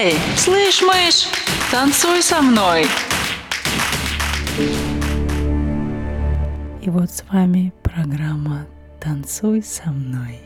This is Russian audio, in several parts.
Эй, слышь, мышь, танцуй со мной. И вот с вами программа «Танцуй со мной».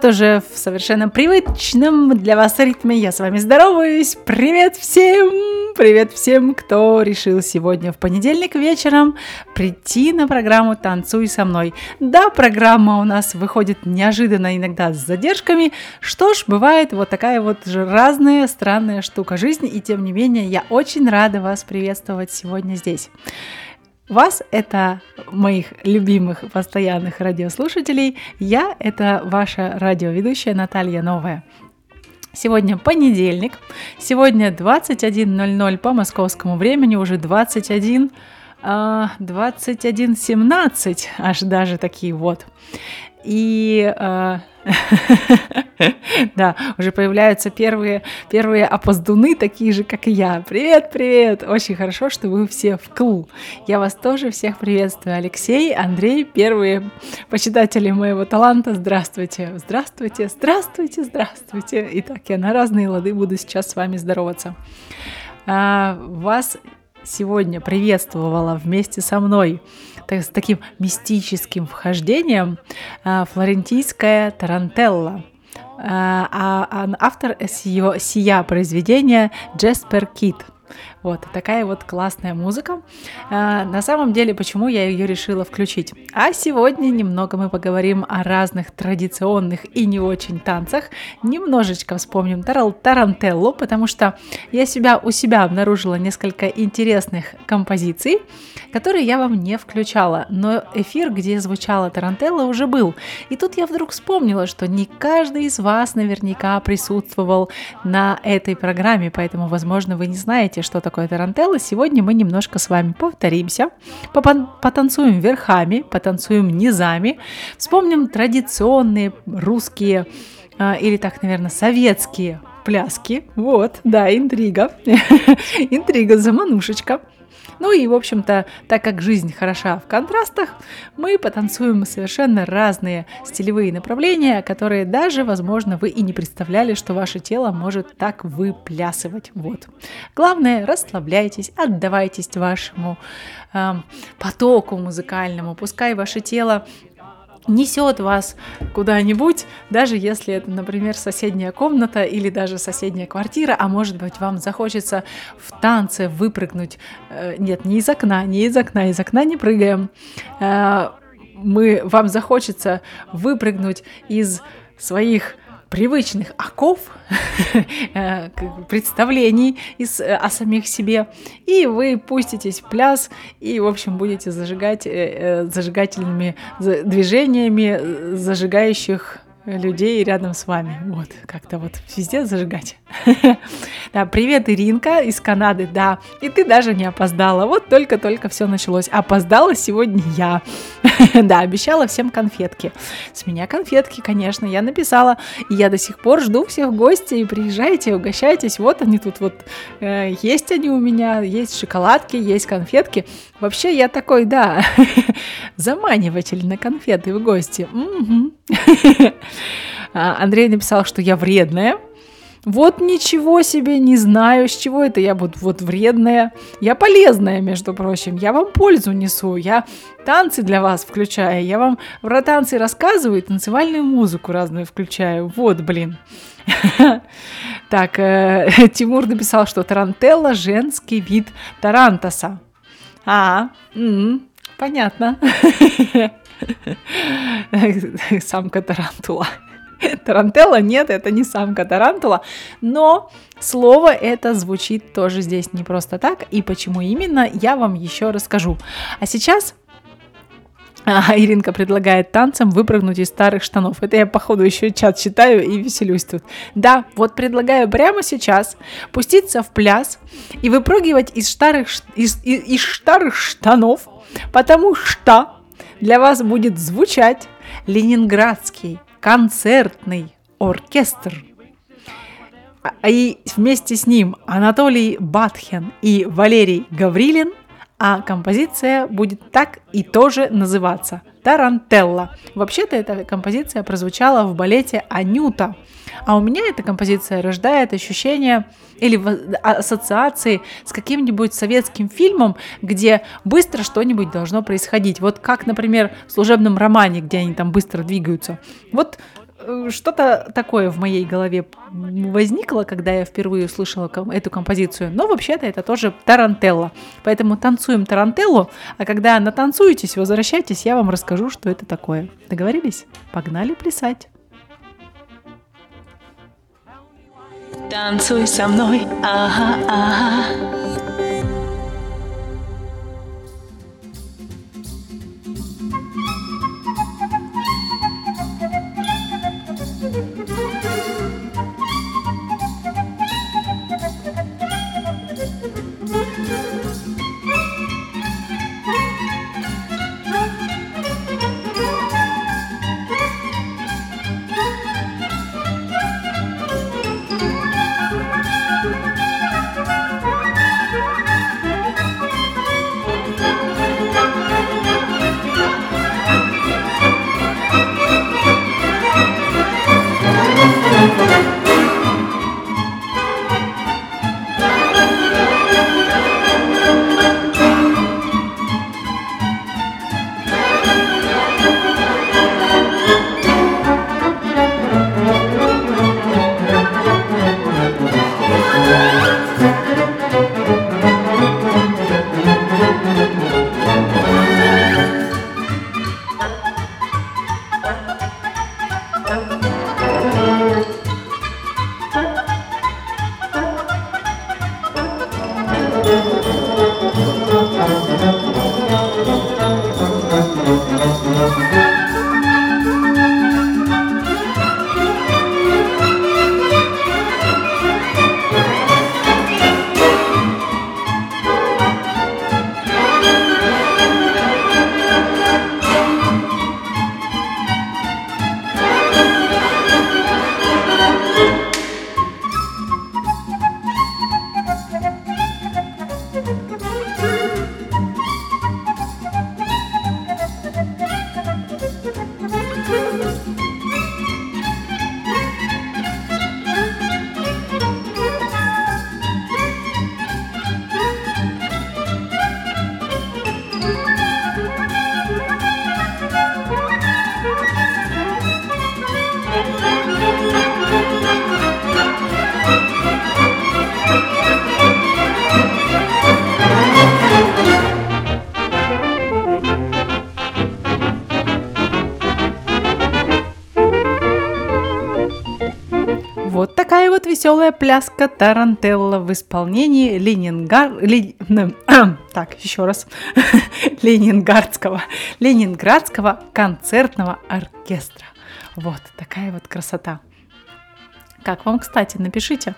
Вот уже в совершенно привычном для вас ритме я с вами здороваюсь. Привет всем! Привет всем, кто решил сегодня в понедельник вечером прийти на программу «Танцуй со мной». Да, программа у нас выходит неожиданно, иногда с задержками. Что ж, бывает вот такая вот же разная странная штука жизни, и тем не менее я очень рада вас приветствовать сегодня здесь вас, это моих любимых постоянных радиослушателей. Я — это ваша радиоведущая Наталья Новая. Сегодня понедельник, сегодня 21.00 по московскому времени, уже 21 21.17, а, аж даже такие вот. И э, да, уже появляются первые, первые опоздуны, такие же, как и я. Привет, привет! Очень хорошо, что вы все в клу. Я вас тоже всех приветствую. Алексей, Андрей, первые почитатели моего таланта. Здравствуйте, здравствуйте, здравствуйте, здравствуйте. Итак, я на разные лады буду сейчас с вами здороваться. А, вас сегодня приветствовала вместе со мной так, с таким мистическим вхождением а, флорентийская тарантелла. А, а автор сия, сия произведения Джеспер Кит – вот такая вот классная музыка. А, на самом деле, почему я ее решила включить? А сегодня немного мы поговорим о разных традиционных и не очень танцах. Немножечко вспомним тарал тарантеллу, потому что я себя у себя обнаружила несколько интересных композиций, которые я вам не включала. Но эфир, где звучала тарантелла, уже был. И тут я вдруг вспомнила, что не каждый из вас наверняка присутствовал на этой программе, поэтому, возможно, вы не знаете, что такое тарантелла, сегодня мы немножко с вами повторимся, потанцуем верхами, потанцуем низами, вспомним традиционные русские а, или так, наверное, советские пляски. Вот, да, интрига. интрига, заманушечка. Ну и, в общем-то, так как жизнь хороша в контрастах, мы потанцуем совершенно разные стилевые направления, которые даже, возможно, вы и не представляли, что ваше тело может так выплясывать. Вот. Главное, расслабляйтесь, отдавайтесь вашему э, потоку музыкальному, пускай ваше тело несет вас куда-нибудь, даже если это, например, соседняя комната или даже соседняя квартира, а может быть вам захочется в танце выпрыгнуть, э, нет, не из окна, не из окна, из окна не прыгаем, э, мы, вам захочется выпрыгнуть из своих привычных оков, э, представлений из, э, о самих себе, и вы пуститесь в пляс и, в общем, будете зажигать э, зажигательными движениями зажигающих людей рядом с вами. Вот, как-то вот везде зажигать. Да, привет, Иринка из Канады, да. И ты даже не опоздала. Вот только-только все началось. Опоздала сегодня я. Да, обещала всем конфетки. С меня конфетки, конечно, я написала. И я до сих пор жду всех гостей. Приезжайте, угощайтесь. Вот они тут вот. Э, есть они у меня, есть шоколадки, есть конфетки. Вообще я такой, да, заманиватель на конфеты в гости. А, Андрей написал, что я вредная. Вот ничего себе, не знаю, с чего это я вот, вот вредная. Я полезная, между прочим. Я вам пользу несу. Я танцы для вас включаю. Я вам про танцы рассказываю, танцевальную музыку разную включаю. Вот, блин. Так, э, Тимур написал, что тарантелла – женский вид тарантаса. А, понятно. Самка тарантула. Тарантелла нет, это не самка тарантула, но слово это звучит тоже здесь не просто так, и почему именно, я вам еще расскажу. А сейчас а, Иринка предлагает танцам выпрыгнуть из старых штанов. Это я, походу, еще чат читаю и веселюсь тут. Да, вот предлагаю прямо сейчас пуститься в пляс и выпрыгивать из старых, из, из, из старых штанов, потому что для вас будет звучать ленинградский концертный оркестр. А, и вместе с ним Анатолий Батхен и Валерий Гаврилин, а композиция будет так и тоже называться «Тарантелла». Вообще-то эта композиция прозвучала в балете «Анюта», а у меня эта композиция рождает ощущение или ассоциации с каким-нибудь советским фильмом, где быстро что-нибудь должно происходить. Вот как, например, в служебном романе, где они там быстро двигаются. Вот что-то такое в моей голове возникло, когда я впервые услышала эту композицию. Но вообще-то это тоже тарантелла. Поэтому танцуем тарантеллу, а когда натанцуетесь, возвращайтесь, я вам расскажу, что это такое. Договорились? Погнали плясать! Танцуй со мной, ага, ага. Веселая пляска Тарантелла в исполнении Ленингар... Ли... Так, еще раз. Ленинградского. Ленинградского концертного оркестра. Вот такая вот красота. Как вам, кстати, напишите,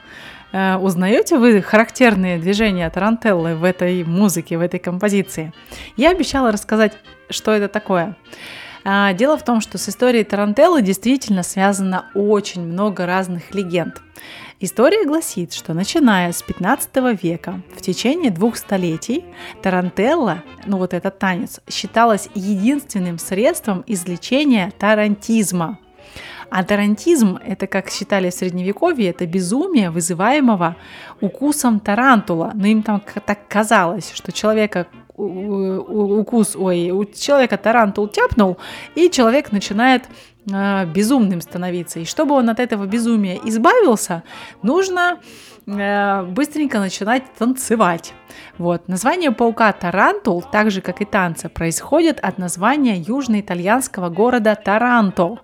э, узнаете вы характерные движения Тарантеллы в этой музыке, в этой композиции? Я обещала рассказать, что это такое. А, дело в том, что с историей Тарантеллы действительно связано очень много разных легенд. История гласит, что начиная с 15 века, в течение двух столетий, тарантелла, ну вот этот танец, считалась единственным средством излечения тарантизма. А тарантизм, это, как считали в Средневековье, это безумие, вызываемого укусом тарантула. Но им там так казалось, что человека укус, ой, у человека тарантул тяпнул, и человек начинает безумным становиться. И чтобы он от этого безумия избавился, нужно э, быстренько начинать танцевать. Вот. Название паука Тарантул, так же как и танца, происходит от названия южноитальянского города Таранто.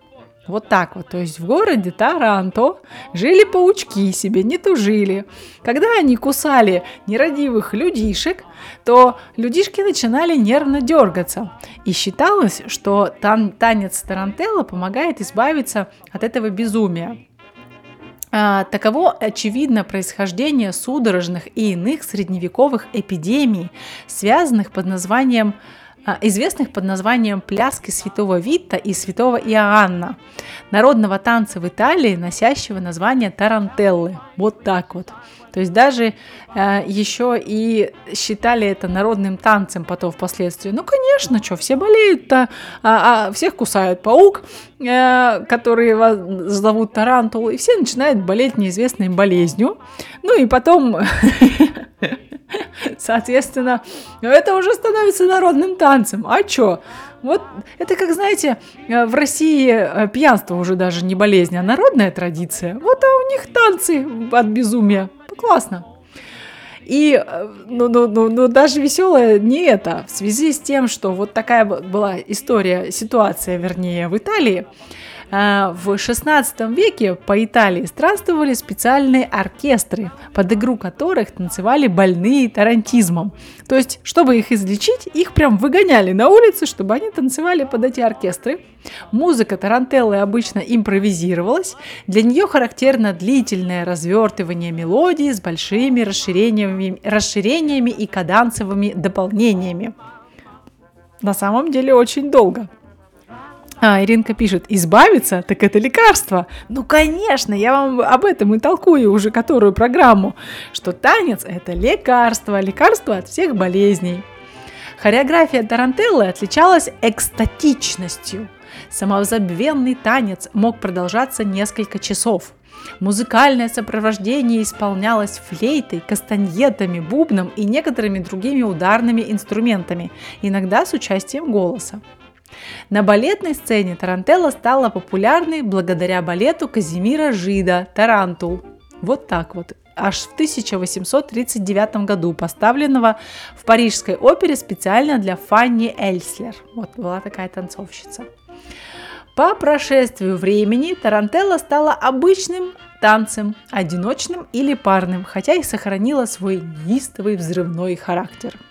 Вот так вот. То есть в городе Таранто жили паучки себе, не тужили. Когда они кусали нерадивых людишек, то людишки начинали нервно дергаться. И считалось, что тан танец Тарантелла помогает избавиться от этого безумия. А, таково очевидно происхождение судорожных и иных средневековых эпидемий, связанных под названием известных под названием «Пляски святого Вита» и святого Иоанна, народного танца в Италии, носящего название тарантеллы. Вот так вот. То есть даже э, еще и считали это народным танцем потом впоследствии. Ну, конечно, что, все болеют-то, а, а всех кусает паук, э, который вас зовут тарантул, и все начинают болеть неизвестной болезнью. Ну и потом Соответственно, это уже становится народным танцем. А чё? Вот это как, знаете, э, в России э, пьянство уже даже не болезнь, а народная традиция. Вот а у них танцы от безумия. Классно. И э, ну, ну, ну, ну, даже веселое не это. В связи с тем, что вот такая была история, ситуация, вернее, в Италии, в XVI веке по Италии странствовали специальные оркестры, под игру которых танцевали больные тарантизмом. То есть, чтобы их излечить, их прям выгоняли на улицы, чтобы они танцевали под эти оркестры. Музыка тарантеллы обычно импровизировалась, для нее характерно длительное развертывание мелодии с большими расширениями, расширениями и каданцевыми дополнениями. На самом деле очень долго. А, Иринка пишет, избавиться? Так это лекарство. Ну, конечно, я вам об этом и толкую уже которую программу, что танец – это лекарство, лекарство от всех болезней. Хореография Тарантеллы отличалась экстатичностью. Самозабвенный танец мог продолжаться несколько часов. Музыкальное сопровождение исполнялось флейтой, кастаньетами, бубном и некоторыми другими ударными инструментами, иногда с участием голоса. На балетной сцене Тарантелла стала популярной благодаря балету Казимира Жида «Тарантул». Вот так вот аж в 1839 году, поставленного в Парижской опере специально для Фанни Эльслер. Вот была такая танцовщица. По прошествию времени тарантелла стала обычным танцем, одиночным или парным, хотя и сохранила свой неистовый взрывной характер –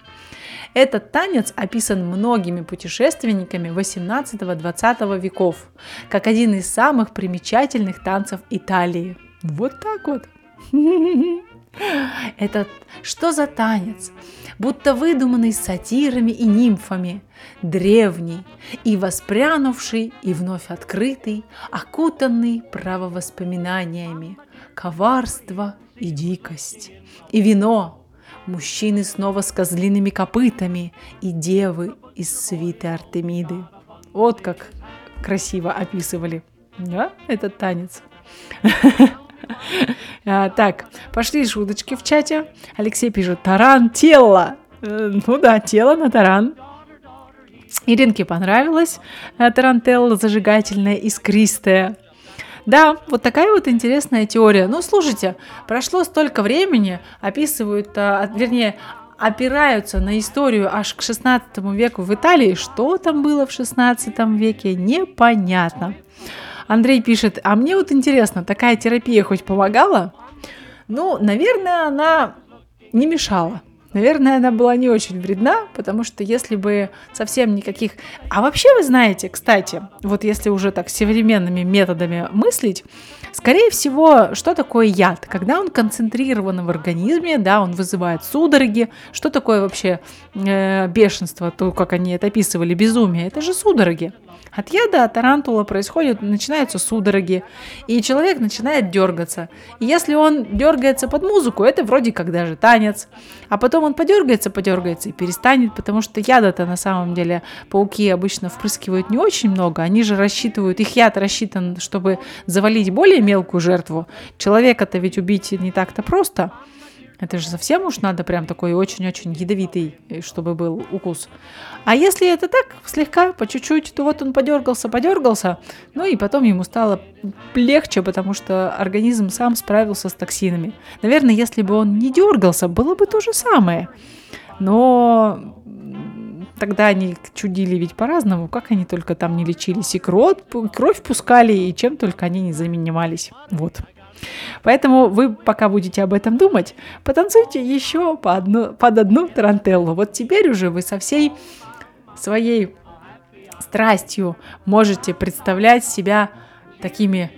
этот танец описан многими путешественниками 18-20 веков, как один из самых примечательных танцев Италии. Вот так вот. Этот что за танец? Будто выдуманный сатирами и нимфами, древний и воспрянувший, и вновь открытый, окутанный правовоспоминаниями, коварство и дикость, и вино, мужчины снова с козлиными копытами и девы из свиты Артемиды. Вот как красиво описывали да, этот танец. А, так, пошли шуточки в чате. Алексей пишет, таран тело. Э, ну да, тело на таран. Иринке понравилось э, тарантелла зажигательная, искристая. Да, вот такая вот интересная теория. Ну, слушайте, прошло столько времени, описывают, а, вернее, опираются на историю аж к 16 веку в Италии. Что там было в 16 веке, непонятно. Андрей пишет, а мне вот интересно, такая терапия хоть помогала? Ну, наверное, она не мешала. Наверное, она была не очень вредна, потому что если бы совсем никаких... А вообще вы знаете, кстати, вот если уже так современными методами мыслить, скорее всего, что такое яд? Когда он концентрирован в организме, да, он вызывает судороги. Что такое вообще э, бешенство, то, как они это описывали, безумие? Это же судороги. От яда тарантула происходит, начинаются судороги, и человек начинает дергаться. И если он дергается под музыку, это вроде как даже танец. А потом он подергается, подергается и перестанет, потому что яда-то на самом деле пауки обычно впрыскивают не очень много. Они же рассчитывают, их яд рассчитан, чтобы завалить более мелкую жертву. Человека-то ведь убить не так-то просто. Это же совсем уж надо прям такой очень-очень ядовитый, э, чтобы был укус. А если это так, слегка, по чуть-чуть, то вот он подергался, подергался, ну и потом ему стало легче, потому что организм сам справился с токсинами. Наверное, если бы он не дергался, было бы то же самое. Но тогда они чудили ведь по-разному, как они только там не лечились, и кровь, кровь пускали, и чем только они не занимались. Вот. Поэтому вы пока будете об этом думать, потанцуйте еще по одну, под одну тарантеллу. Вот теперь уже вы со всей своей страстью можете представлять себя такими,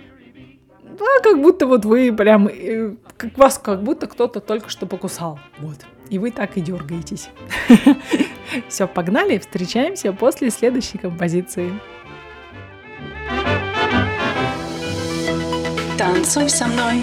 да, как будто вот вы прям, э, как вас как будто кто-то только что покусал. Вот. И вы так и дергаетесь. Все, погнали, встречаемся после следующей композиции. Танцуй со мной.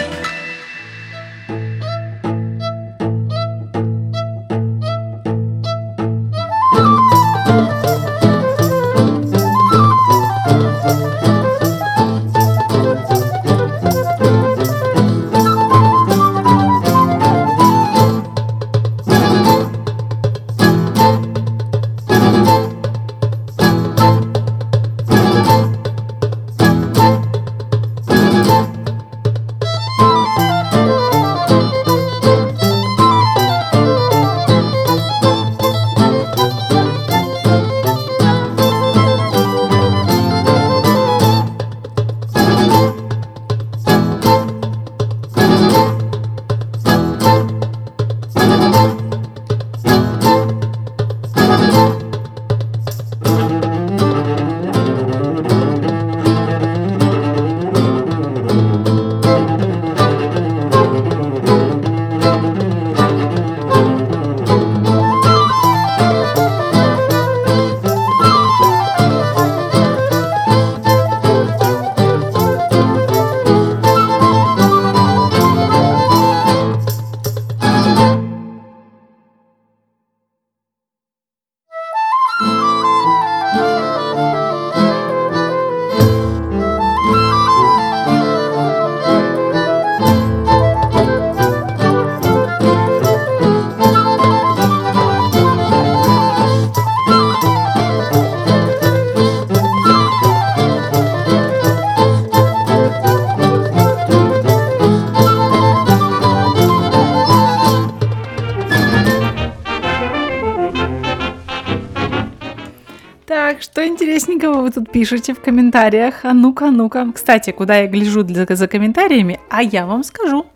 Вы тут пишете в комментариях? А ну-ка, ну-ка. Кстати, куда я гляжу для, за комментариями? А я вам скажу.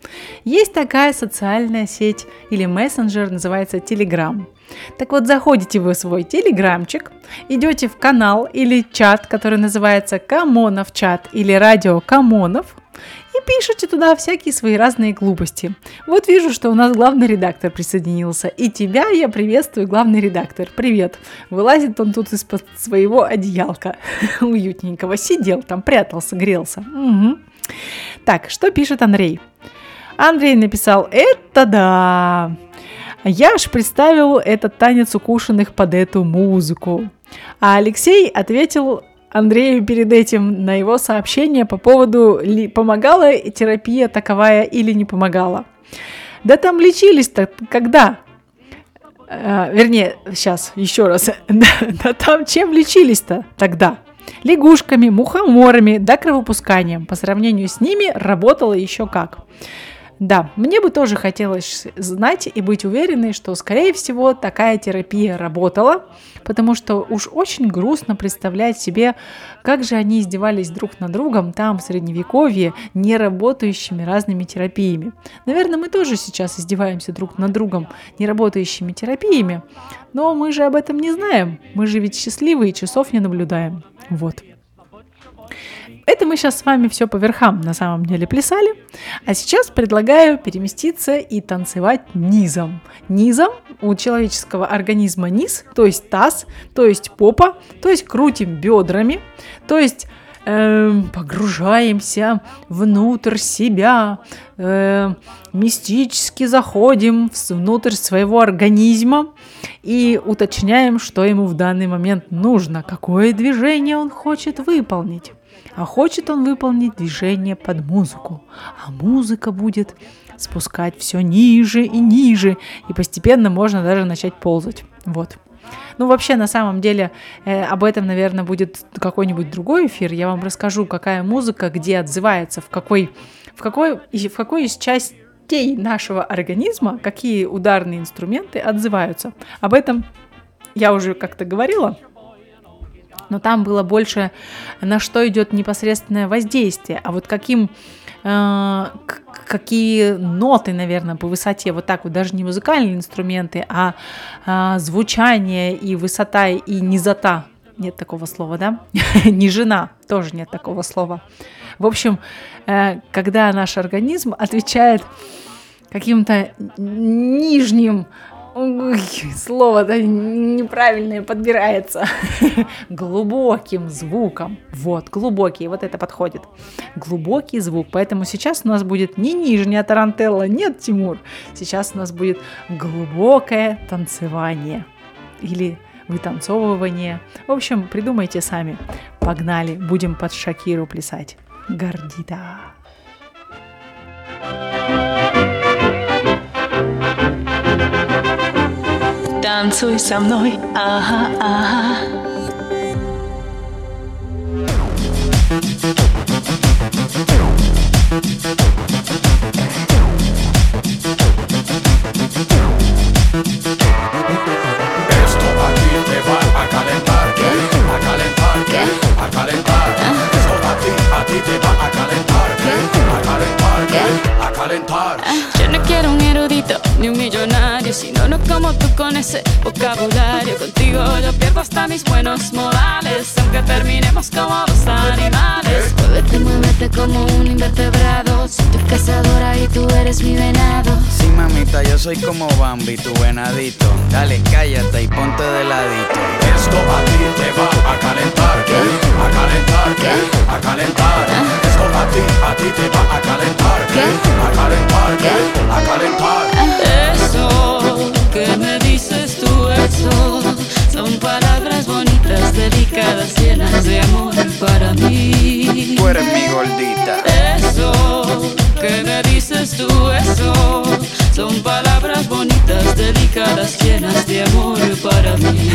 Есть такая социальная сеть или мессенджер, называется Telegram. Так вот, заходите вы в свой телеграмчик, идете в канал или чат, который называется Камонов чат или радио Камонов, и пишите туда всякие свои разные глупости. Вот вижу, что у нас главный редактор присоединился. И тебя я приветствую, главный редактор. Привет. Вылазит он тут из-под своего одеялка уютненького. Сидел там, прятался, грелся. Угу. Так, что пишет Андрей? Андрей написал, это да. Я аж представил этот танец укушенных под эту музыку. А Алексей ответил Андрею перед этим на его сообщение по поводу, ли, помогала терапия таковая или не помогала. Да там лечились-то когда? Э, вернее, сейчас, еще раз. да, да там чем лечились-то тогда? Лягушками, мухоморами, да кровопусканием. По сравнению с ними работало еще как. Да, мне бы тоже хотелось знать и быть уверенной, что, скорее всего, такая терапия работала, потому что уж очень грустно представлять себе, как же они издевались друг над другом там, в Средневековье, не работающими разными терапиями. Наверное, мы тоже сейчас издеваемся друг над другом не работающими терапиями, но мы же об этом не знаем. Мы же ведь счастливые, часов не наблюдаем. Вот. Это мы сейчас с вами все по верхам на самом деле плясали. А сейчас предлагаю переместиться и танцевать низом. Низом у человеческого организма низ, то есть таз, то есть попа, то есть крутим бедрами, то есть э, погружаемся внутрь себя, э, мистически заходим внутрь своего организма и уточняем, что ему в данный момент нужно, какое движение он хочет выполнить. А хочет он выполнить движение под музыку. А музыка будет спускать все ниже и ниже, и постепенно можно даже начать ползать. Вот. Ну, вообще, на самом деле, э, об этом, наверное, будет какой-нибудь другой эфир. Я вам расскажу, какая музыка, где отзывается, в какой, в какой, в какой из частей нашего организма, какие ударные инструменты отзываются. Об этом я уже как-то говорила но там было больше на что идет непосредственное воздействие, а вот каким э, какие ноты, наверное, по высоте, вот так вот, даже не музыкальные инструменты, а, а звучание и высота и низота, нет такого слова, да? Нижина, тоже нет такого слова. В общем, э, когда наш организм отвечает каким-то нижним слово-то неправильное подбирается. Глубоким звуком. Вот, глубокий, вот это подходит. Глубокий звук. Поэтому сейчас у нас будет не нижняя тарантелла, нет, Тимур. Сейчас у нас будет глубокое танцевание. Или вытанцовывание. В общем, придумайте сами. Погнали, будем под Шакиру плясать. Гордита. Soy Samdoy, ajá, ajá. Esto a ti te va a calentar, a calentar, a calentar. Esto a ti, a ti te va a calentar, a calentar, a calentar. Yo no quiero un erudito ni un millonario como tú con ese vocabulario. Contigo yo pierdo hasta mis buenos modales, aunque terminemos como dos animales. Muévete, muévete como un invertebrado. Soy tu cazadora y tú eres mi venado. Sí, mamita, yo soy como Bambi, tu venadito. Dale, cállate y ponte de ladito. Esto a ti te va a calentar, a calentar, a calentar. Esto a ti, a ti te va a calentar, a calentar, a calentar. Eso que me dices tú, eso son palabras bonitas, delicadas, llenas de amor para mí. Tú eres mi gordita. Eso que me dices tú, eso son palabras bonitas, delicadas, llenas de amor para mí.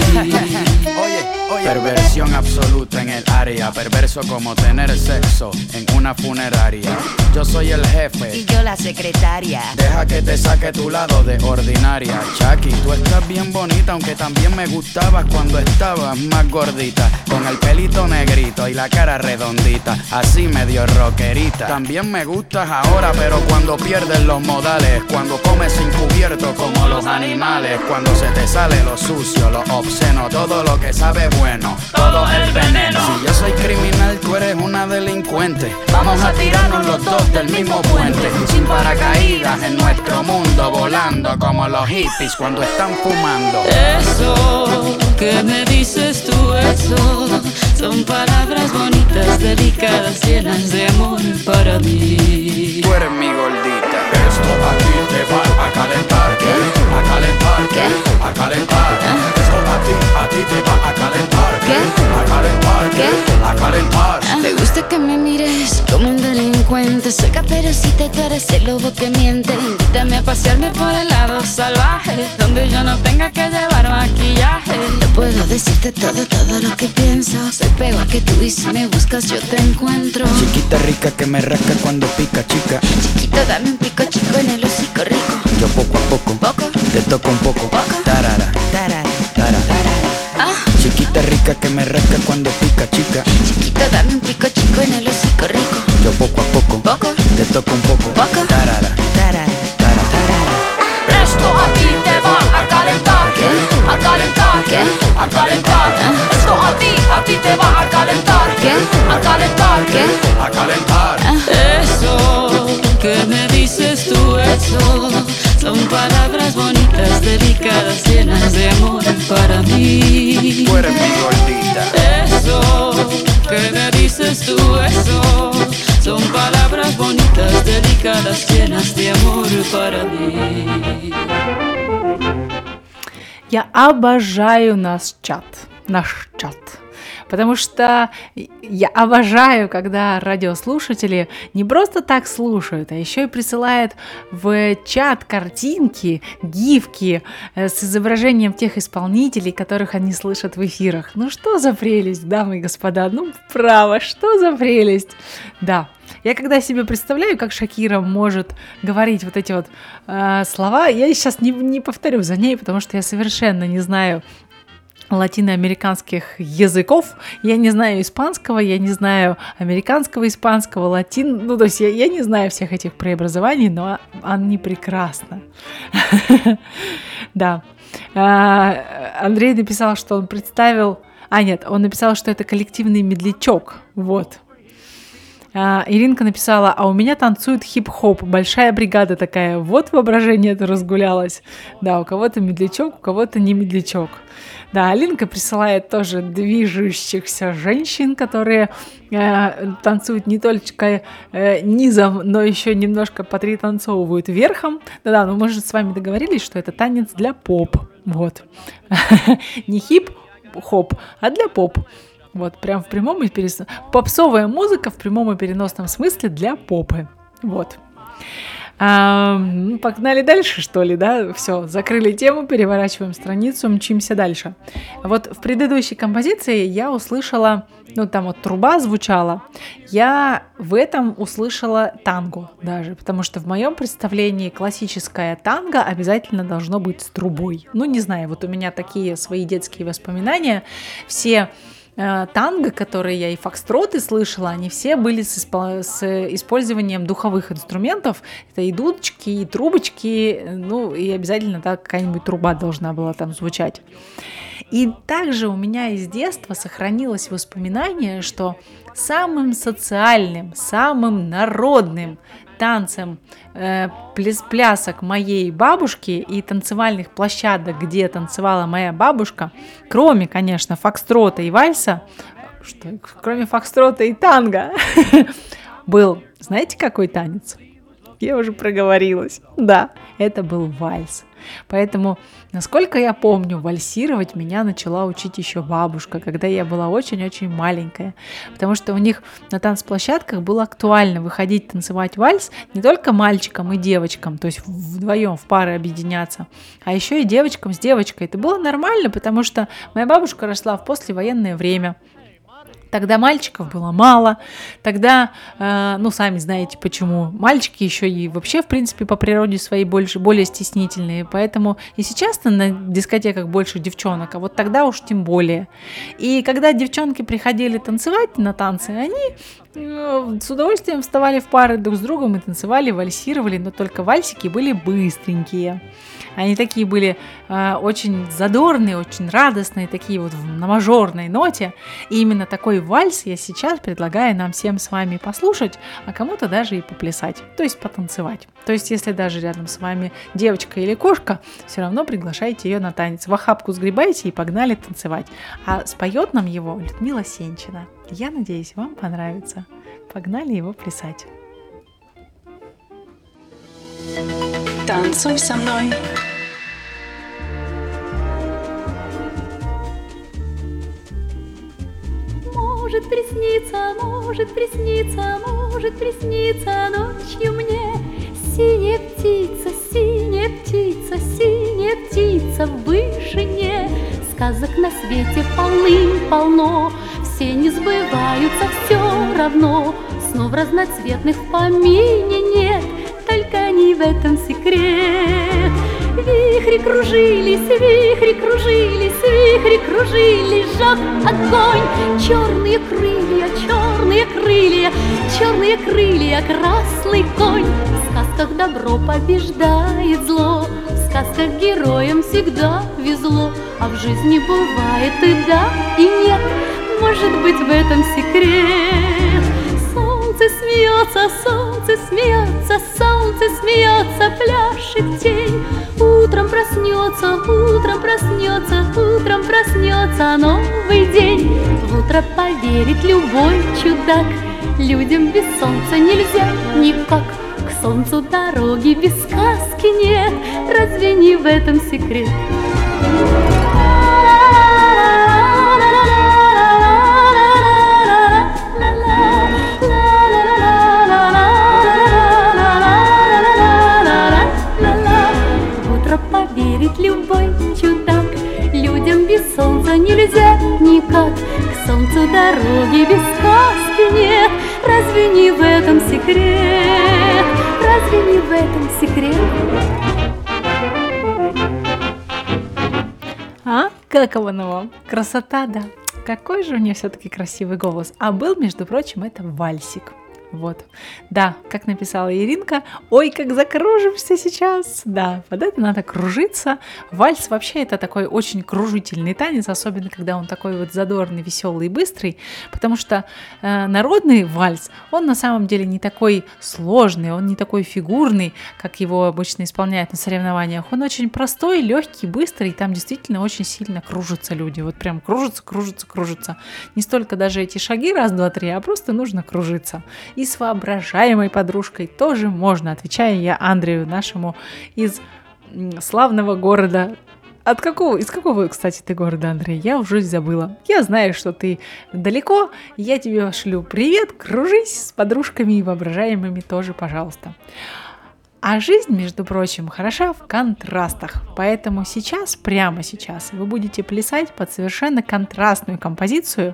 Oye, oye. Perversión absoluta en el área. Perverso como tener sexo en una funeraria. Yo soy el jefe. Y yo la secretaria. Deja que te saque tu lado de ordinaria. Chucky, tú estás bien bonita, aunque también me gustabas cuando estabas más gordita. Con el pelito negrito y la cara redondita, así medio rockerita. También me gustas ahora, pero cuando pierdes los modales. Cuando comes sin cubierto como los animales. Cuando se te sale lo sucio, lo obsceno, todo lo que sabe bueno. Todo el veneno. Si yo soy criminal, tú eres una delincuente. Vamos a tirarnos los dos del mismo puente. Sin paracaídas en nuestro mundo, volando como los hippies cuando están fumando. Eso que me dices tú, eso son palabras bonitas, delicadas, llenas de amor para mí. Tú eres mi gordita. Esto a ti te va a calentar, a calentar, a calentar. A ti, a ti te va a calentar, a calentar, a calentar. ¿Te gusta gusta que me mires como un delincuente. Seca, pero si te tú eres el lobo que miente. Invítame a pasearme por el lado salvaje, donde yo no tenga que llevar maquillaje. No puedo decirte todo, todo lo que pienso. Soy peor que tú y si me buscas yo te encuentro. Chiquita rica que me rasca cuando pica, chica. Chiquito, dame un pico chico en el hocico rico. Yo poco a poco, Poco. te toco un poco. Poco. Tarara, Tarara. Ah, Chiquita rica que me rasca cuando pica, chica. chiquito, dame un pico chico en el hocico rico. Yo poco a poco, Poco. te toco un poco. Poco. Tarara, Tarara, tarara. Esto a ti te va a calentar, a calentar, ¿Qué? a calentar. Esto a ti, a ti te va a calentar, ¿Qué? a calentar, ¿Qué? a calentar. Eso que me dices tú, eso son palabras bonitas, delicadas, llenas de amor para mí. Tú eres mi gordita. Eso que me dices tú, eso son palabras bonitas, delicadas, llenas de amor para mí. Я обожаю наш чат, наш чат. Потому что я обожаю, когда радиослушатели не просто так слушают, а еще и присылают в чат картинки, гифки э, с изображением тех исполнителей, которых они слышат в эфирах. Ну что за прелесть, дамы и господа, ну право, что за прелесть. Да, я когда себе представляю, как Шакира может говорить вот эти вот э, слова, я сейчас не, не повторю за ней, потому что я совершенно не знаю латиноамериканских языков. Я не знаю испанского, я не знаю американского, испанского, латин. Ну, то есть я, я не знаю всех этих преобразований, но они прекрасно. Да. А, Андрей написал, что он представил... А, нет, он написал, что это коллективный медлячок. Вот. А, Иринка написала, а у меня танцует хип-хоп, большая бригада такая. Вот воображение это разгулялось. Да, у кого-то медлячок, у кого-то не медлячок. Да, Алинка присылает тоже движущихся женщин, которые э, танцуют не только э, низом, но еще немножко потританцовывают верхом. Да-да, ну мы же с вами договорились, что это танец для поп. Вот. Не хип-хоп, а для поп. Вот, прям в прямом и переносном. Попсовая музыка в прямом и переносном смысле для попы. Вот. А, ну, погнали дальше, что ли, да? Все, закрыли тему, переворачиваем страницу, мчимся дальше. Вот в предыдущей композиции я услышала, ну там вот труба звучала, я в этом услышала танго даже, потому что в моем представлении классическое танго обязательно должно быть с трубой. Ну, не знаю, вот у меня такие свои детские воспоминания. Все танго, которые я и фокстроты слышала, они все были с, испо- с использованием духовых инструментов. Это и дудочки, и трубочки, э, ну и обязательно так какая-нибудь труба должна была там звучать. И также у меня из детства сохранилось воспоминание, что самым социальным, самым народным танцем э, пляс- плясок моей бабушки и танцевальных площадок, где танцевала моя бабушка, кроме, конечно, фокстрота и вальса, что, кроме фокстрота и танго, был, знаете, какой танец? Я уже проговорилась. Да, это был вальс. Поэтому, насколько я помню, вальсировать меня начала учить еще бабушка, когда я была очень-очень маленькая. Потому что у них на танцплощадках было актуально выходить танцевать вальс не только мальчикам и девочкам, то есть вдвоем в пары объединяться, а еще и девочкам с девочкой. Это было нормально, потому что моя бабушка росла в послевоенное время. Тогда мальчиков было мало, тогда, э, ну, сами знаете почему, мальчики еще и вообще, в принципе, по природе своей больше, более стеснительные, поэтому и сейчас на дискотеках больше девчонок, а вот тогда уж тем более. И когда девчонки приходили танцевать на танцы, они с удовольствием вставали в пары друг с другом и танцевали, вальсировали, но только вальсики были быстренькие. Они такие были э, очень задорные, очень радостные, такие вот на мажорной ноте. И именно такой вальс я сейчас предлагаю нам всем с вами послушать, а кому-то даже и поплясать, то есть потанцевать. То есть, если даже рядом с вами девочка или кошка, все равно приглашайте ее на танец. В охапку сгребайте и погнали танцевать. А споет нам его Людмила Сенчина. Я надеюсь, вам понравится. Погнали его плясать. Танцуй со мной. Может присниться, может присниться, может присниться ночью мне Синяя птица, синяя птица, синяя птица в вышине Сказок на свете полным-полно, все не сбываются все равно Снов разноцветных в помине нет, только не в этом секрет Вихри кружились, вихри кружились, вихри кружились, жег огонь. Черные крылья, черные крылья, черные крылья, красный конь. В сказках добро побеждает зло, сказках героям всегда везло, а в жизни бывает и да, и нет. Может быть в этом секрет. Солнце смеется, солнце смеется, солнце смеется, пляшет тень. Утром проснется, утром проснется, утром проснется новый день. В утро поверит любой чудак, людям без солнца нельзя никак. Солнцу дороги без сказки нет, разве не в этом секрет? Утро поверит любой чудак, людям без солнца нельзя никак. К солнцу дороги без сказки нет, разве не в этом секрет? Разве не в этом секрет? А? Как его? Красота, да. Какой же у нее все-таки красивый голос. А был, между прочим, это вальсик. Вот. Да, как написала Иринка, ой, как закружимся сейчас. Да, под это надо кружиться. Вальс вообще это такой очень кружительный танец, особенно когда он такой вот задорный, веселый и быстрый, потому что э, народный вальс, он на самом деле не такой сложный, он не такой фигурный, как его обычно исполняют на соревнованиях. Он очень простой, легкий, быстрый, и там действительно очень сильно кружатся люди. Вот прям кружатся, кружатся, кружатся. Не столько даже эти шаги раз, два, три, а просто нужно кружиться. И с воображаемой подружкой тоже можно, отвечая я Андрею нашему из славного города. От какого, из какого, кстати, ты города, Андрей? Я уже забыла. Я знаю, что ты далеко. Я тебе шлю привет, кружись с подружками и воображаемыми тоже, пожалуйста. А жизнь, между прочим, хороша в контрастах. Поэтому сейчас, прямо сейчас, вы будете плясать под совершенно контрастную композицию.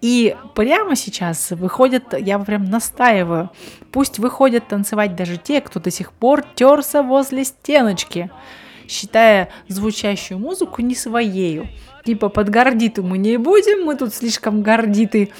И прямо сейчас выходят, я прям настаиваю, пусть выходят танцевать даже те, кто до сих пор терся возле стеночки, считая звучащую музыку не своею. Типа под гордиту мы не будем, мы тут слишком гордиты.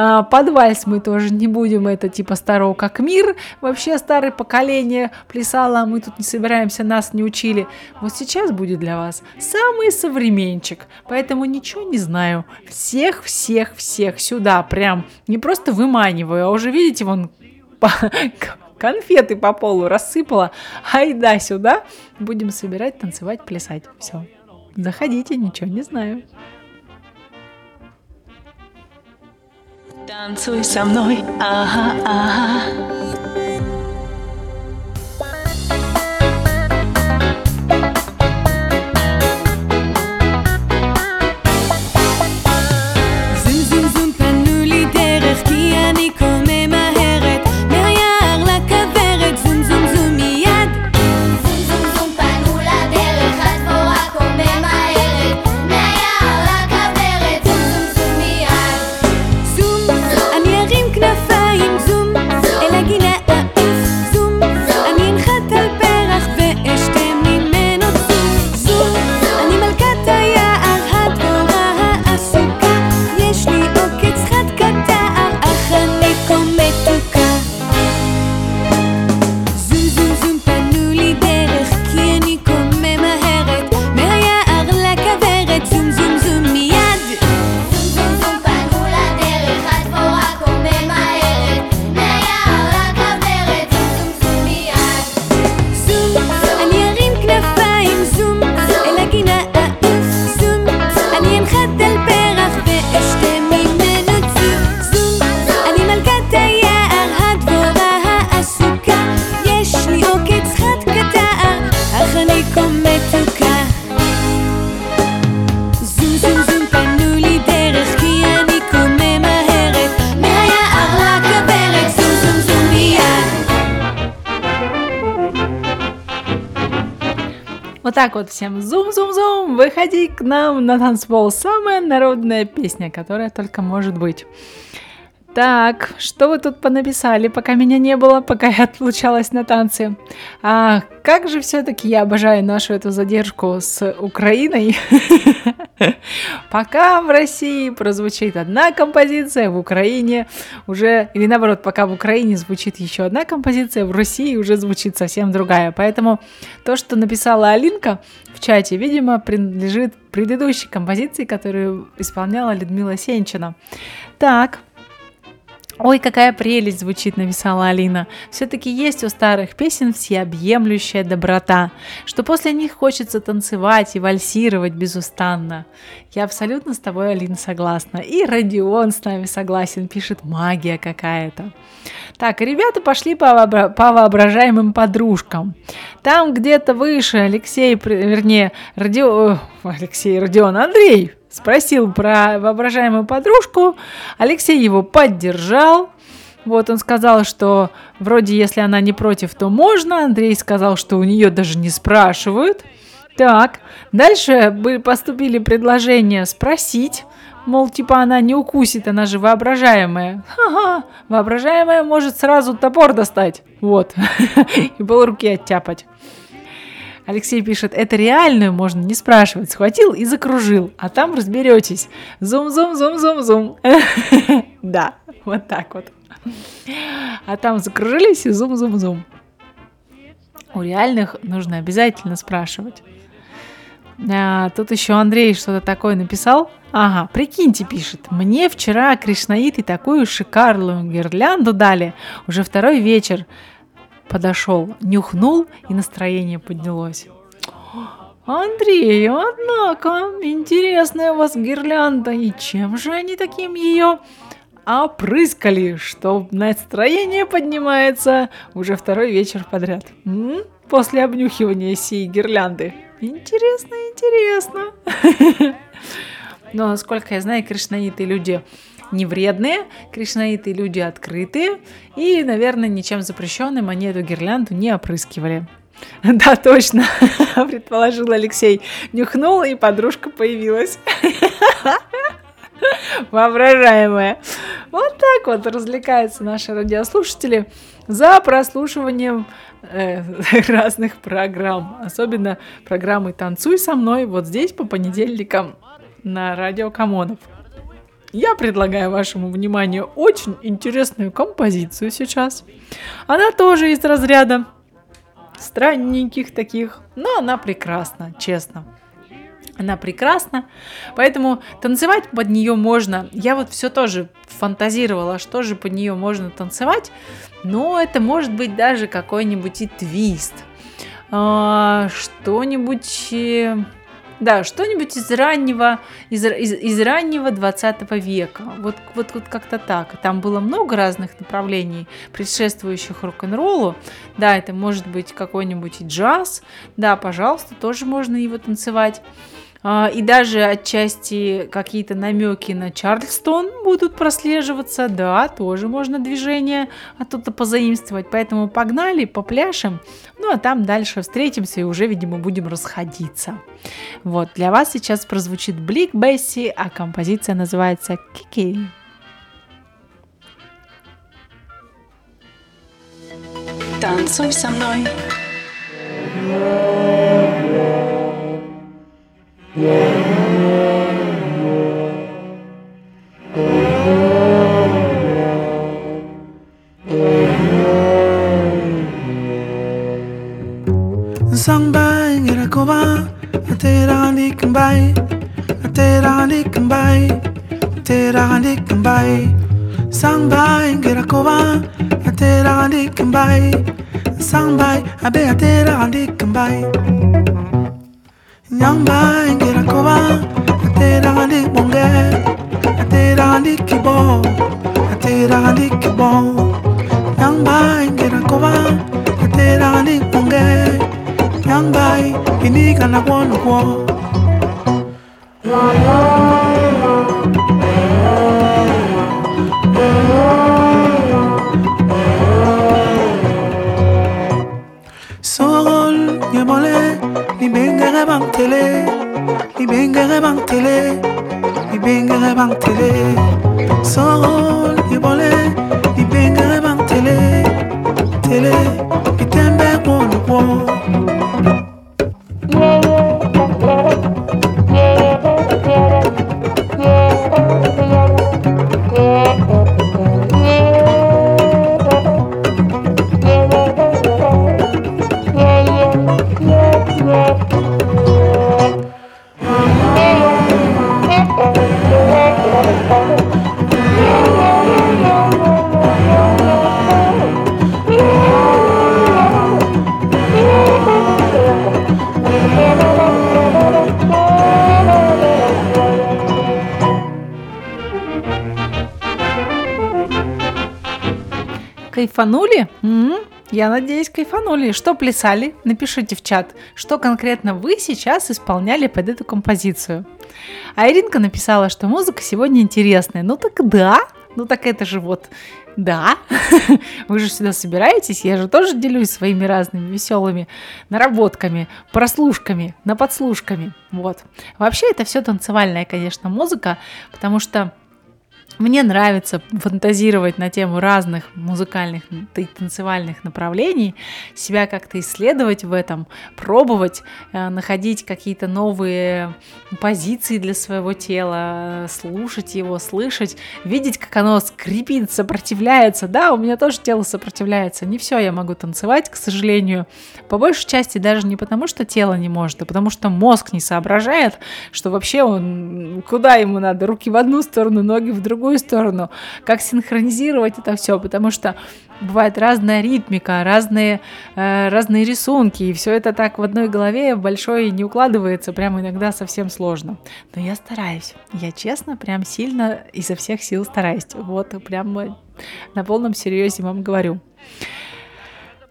А, Под вальс мы тоже не будем, это типа старого как мир, вообще старое поколение плясало, а мы тут не собираемся, нас не учили. Вот сейчас будет для вас самый современчик, поэтому ничего не знаю. Всех, всех, всех сюда прям не просто выманиваю, а уже видите, вон конфеты по полу рассыпала. Айда сюда, будем собирать, танцевать, плясать. Все, заходите, ничего не знаю. Танцуй со мной, ага, ага. Так вот всем зум-зум-зум, выходи к нам на танцпол. Самая народная песня, которая только может быть. Так, что вы тут понаписали, пока меня не было, пока я отлучалась на танцы? А как же все-таки я обожаю нашу эту задержку с Украиной. Пока в России прозвучит одна композиция, в Украине уже, или наоборот, пока в Украине звучит еще одна композиция, в России уже звучит совсем другая. Поэтому то, что написала Алинка в чате, видимо, принадлежит предыдущей композиции, которую исполняла Людмила Сенчина. Так, Ой, какая прелесть звучит, написала Алина. Все-таки есть у старых песен всеобъемлющая доброта, что после них хочется танцевать и вальсировать безустанно. Я абсолютно с тобой, Алина, согласна. И Родион с нами согласен, пишет магия какая-то. Так, ребята пошли по, вообра- по воображаемым подружкам. Там где-то выше Алексей, вернее, Родион, Алексей, Родион, Андрей спросил про воображаемую подружку. Алексей его поддержал. Вот он сказал, что вроде если она не против, то можно. Андрей сказал, что у нее даже не спрашивают. Так, дальше поступили предложения спросить, мол, типа она не укусит, она же воображаемая. Ха-ха, воображаемая может сразу топор достать, вот, и пол руки оттяпать. Алексей пишет, это реальную можно не спрашивать. Схватил и закружил, а там разберетесь. Зум-зум-зум-зум-зум. Да, вот так вот. А там закружились и зум-зум-зум. У реальных нужно обязательно спрашивать. А, тут еще Андрей что-то такое написал. Ага, прикиньте, пишет. Мне вчера Кришнаиты такую шикарную гирлянду дали. Уже второй вечер подошел, нюхнул, и настроение поднялось. Андрей, однако, интересная у вас гирлянда, и чем же они таким ее опрыскали, что настроение поднимается уже второй вечер подряд. М? После обнюхивания сей гирлянды. Интересно, интересно. Но, насколько я знаю, кришнаиты люди не вредные, кришнаиты люди открытые, и, наверное, ничем запрещенным они эту гирлянду не опрыскивали. Да, точно, предположил Алексей. Нюхнул, и подружка появилась. Воображаемая. Вот так вот развлекаются наши радиослушатели за прослушиванием э, разных программ. Особенно программы «Танцуй со мной» вот здесь по понедельникам на радио Камонов. Я предлагаю вашему вниманию очень интересную композицию сейчас. Она тоже из разряда странненьких таких, но она прекрасна, честно. Она прекрасна, поэтому танцевать под нее можно. Я вот все тоже фантазировала, что же под нее можно танцевать, но это может быть даже какой-нибудь и твист, а, что-нибудь, э, да, что-нибудь из раннего, из, из, из раннего 20 века. Вот, вот, вот как-то так. Там было много разных направлений, предшествующих рок-н-роллу. Да, это может быть какой-нибудь и джаз. Да, пожалуйста, тоже можно его танцевать. А, И даже отчасти какие-то намеки на Чарльстон будут прослеживаться. Да, тоже можно движение оттуда позаимствовать. Поэтому погнали, попляшем. Ну, а там дальше встретимся и уже, видимо, будем расходиться. Вот, для вас сейчас прозвучит Блик Бесси, а композиция называется Кики. Танцуй со мной. 상발 이라고봐 아테라니 금바이 아테라니 금바이 아테라니 금바이 상발 이라고봐 아테라니 금바이 상발 아베 아테라니 금바이 Young boy, get a cover. Atera handi bonge. Atera handi kibo. Atera handi kibo. Young boy, get a cover. Atera handi bonge. Young boy, ini kana kwano kwa. Yeah. bantele libengere bantele libengere bantele. Soro libole libengere bantele tele litembe kwo lokwo Кайфанули? М? Я надеюсь, кайфанули. Что плясали? Напишите в чат, что конкретно вы сейчас исполняли под эту композицию. А Иринка написала, что музыка сегодня интересная. Ну так да, ну так это же вот, да, вы же сюда собираетесь, я же тоже делюсь своими разными веселыми наработками, прослушками, на подслушками, вот. Вообще это все танцевальная, конечно, музыка, потому что мне нравится фантазировать на тему разных музыкальных и танцевальных направлений, себя как-то исследовать в этом, пробовать, э, находить какие-то новые позиции для своего тела, слушать его, слышать, видеть, как оно скрипит, сопротивляется. Да, у меня тоже тело сопротивляется. Не все я могу танцевать, к сожалению. По большей части даже не потому, что тело не может, а потому что мозг не соображает, что вообще он куда ему надо, руки в одну сторону, ноги в другую сторону, как синхронизировать это все, потому что бывает разная ритмика, разные, э, разные рисунки, и все это так в одной голове большой не укладывается, прям иногда совсем сложно. Но я стараюсь, я честно, прям сильно изо всех сил стараюсь, вот прям на полном серьезе вам говорю.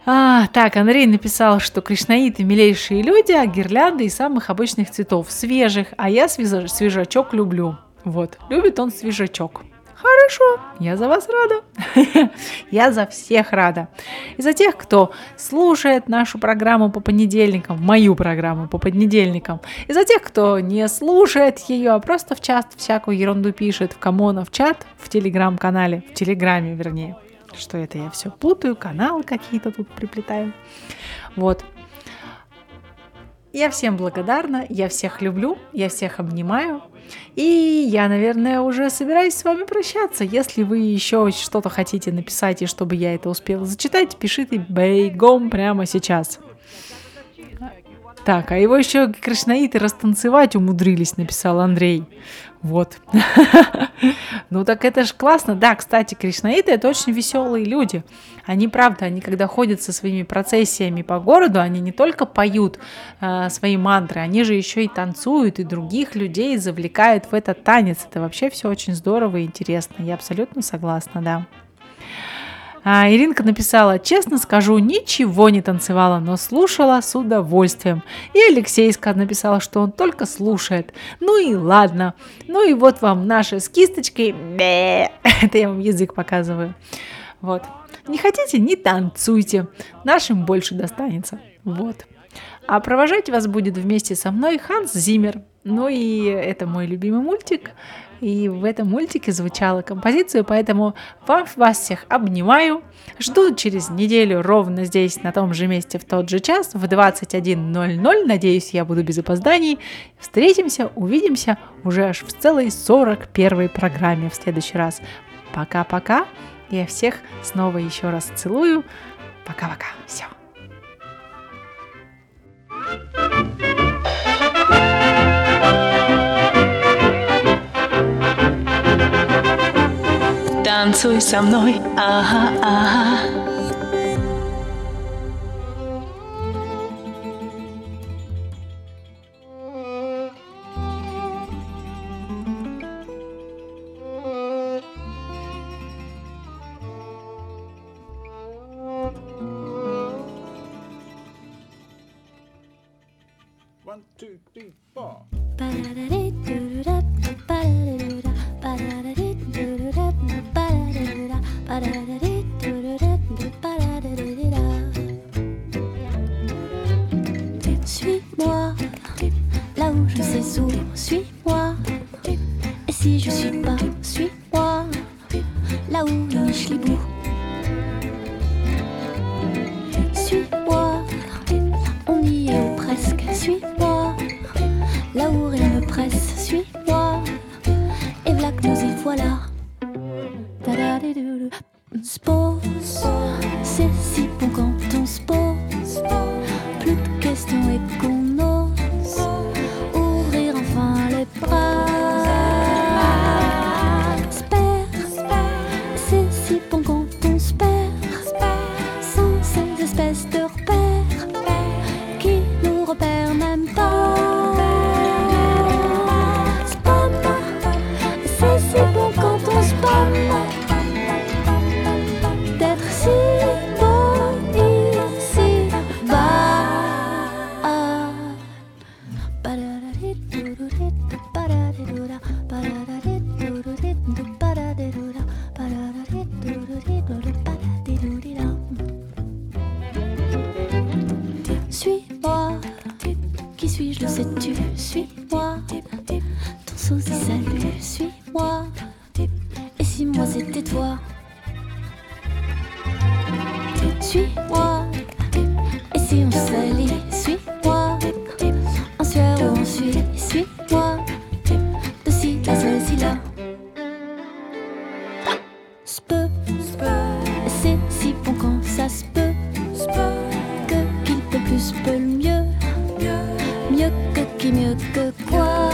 А, так, Андрей написал, что кришнаиты милейшие люди, а гирлянды из самых обычных цветов, свежих, а я свежа- свежачок люблю. Вот, любит он свежачок. Хорошо, я за вас рада. я за всех рада. И за тех, кто слушает нашу программу по понедельникам, мою программу по понедельникам. И за тех, кто не слушает ее, а просто в чат всякую ерунду пишет в Камона в чат, в телеграм-канале, в телеграме вернее. Что это я все путаю, каналы какие-то тут приплетаю. Вот. Я всем благодарна, я всех люблю, я всех обнимаю. И я, наверное, уже собираюсь с вами прощаться. Если вы еще что-то хотите написать, и чтобы я это успела зачитать, пишите бейгом прямо сейчас. Так, а его еще кришнаиты растанцевать умудрились, написал Андрей. Вот. ну так это же классно. Да, кстати, кришнаиты это очень веселые люди. Они, правда, они когда ходят со своими процессиями по городу, они не только поют э, свои мантры, они же еще и танцуют, и других людей завлекают в этот танец. Это вообще все очень здорово и интересно. Я абсолютно согласна, да. А Иринка написала, честно скажу, ничего не танцевала, но слушала с удовольствием. И Алексейска написала, что он только слушает. Ну и ладно. Ну и вот вам наша с кисточкой. Это я вам язык показываю. Вот. Не хотите, не танцуйте. Нашим больше достанется. Вот. А провожать вас будет вместе со мной Ханс Зиммер. Ну и это мой любимый мультик. И в этом мультике звучала композиция, поэтому вам, вас всех обнимаю. Жду через неделю ровно здесь, на том же месте, в тот же час, в 21.00. Надеюсь, я буду без опозданий. Встретимся, увидимся уже аж в целой 41 программе в следующий раз. Пока-пока. Я всех снова еще раз целую. Пока-пока. Все. Танцуй со мной, ага, ага. mieux. Mieux que qui, mieux que quoi.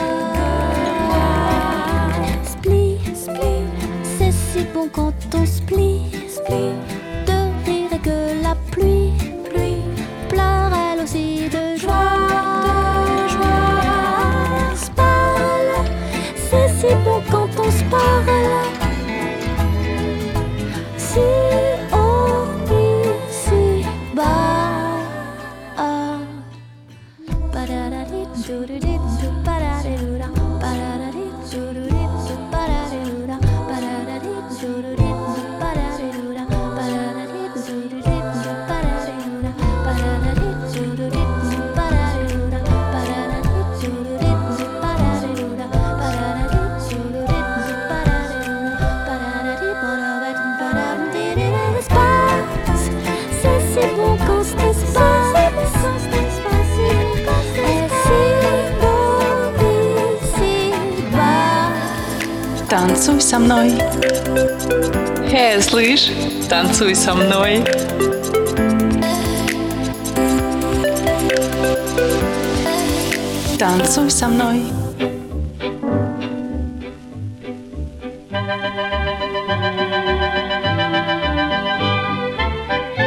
Split, c'est si bon quand on split. De rire que la pluie, pluie pleure aussi de joie. joie. Spal, c'est si bon quand on se parle. танцуй со мной. Эй, слышь, танцуй со мной. Танцуй со мной.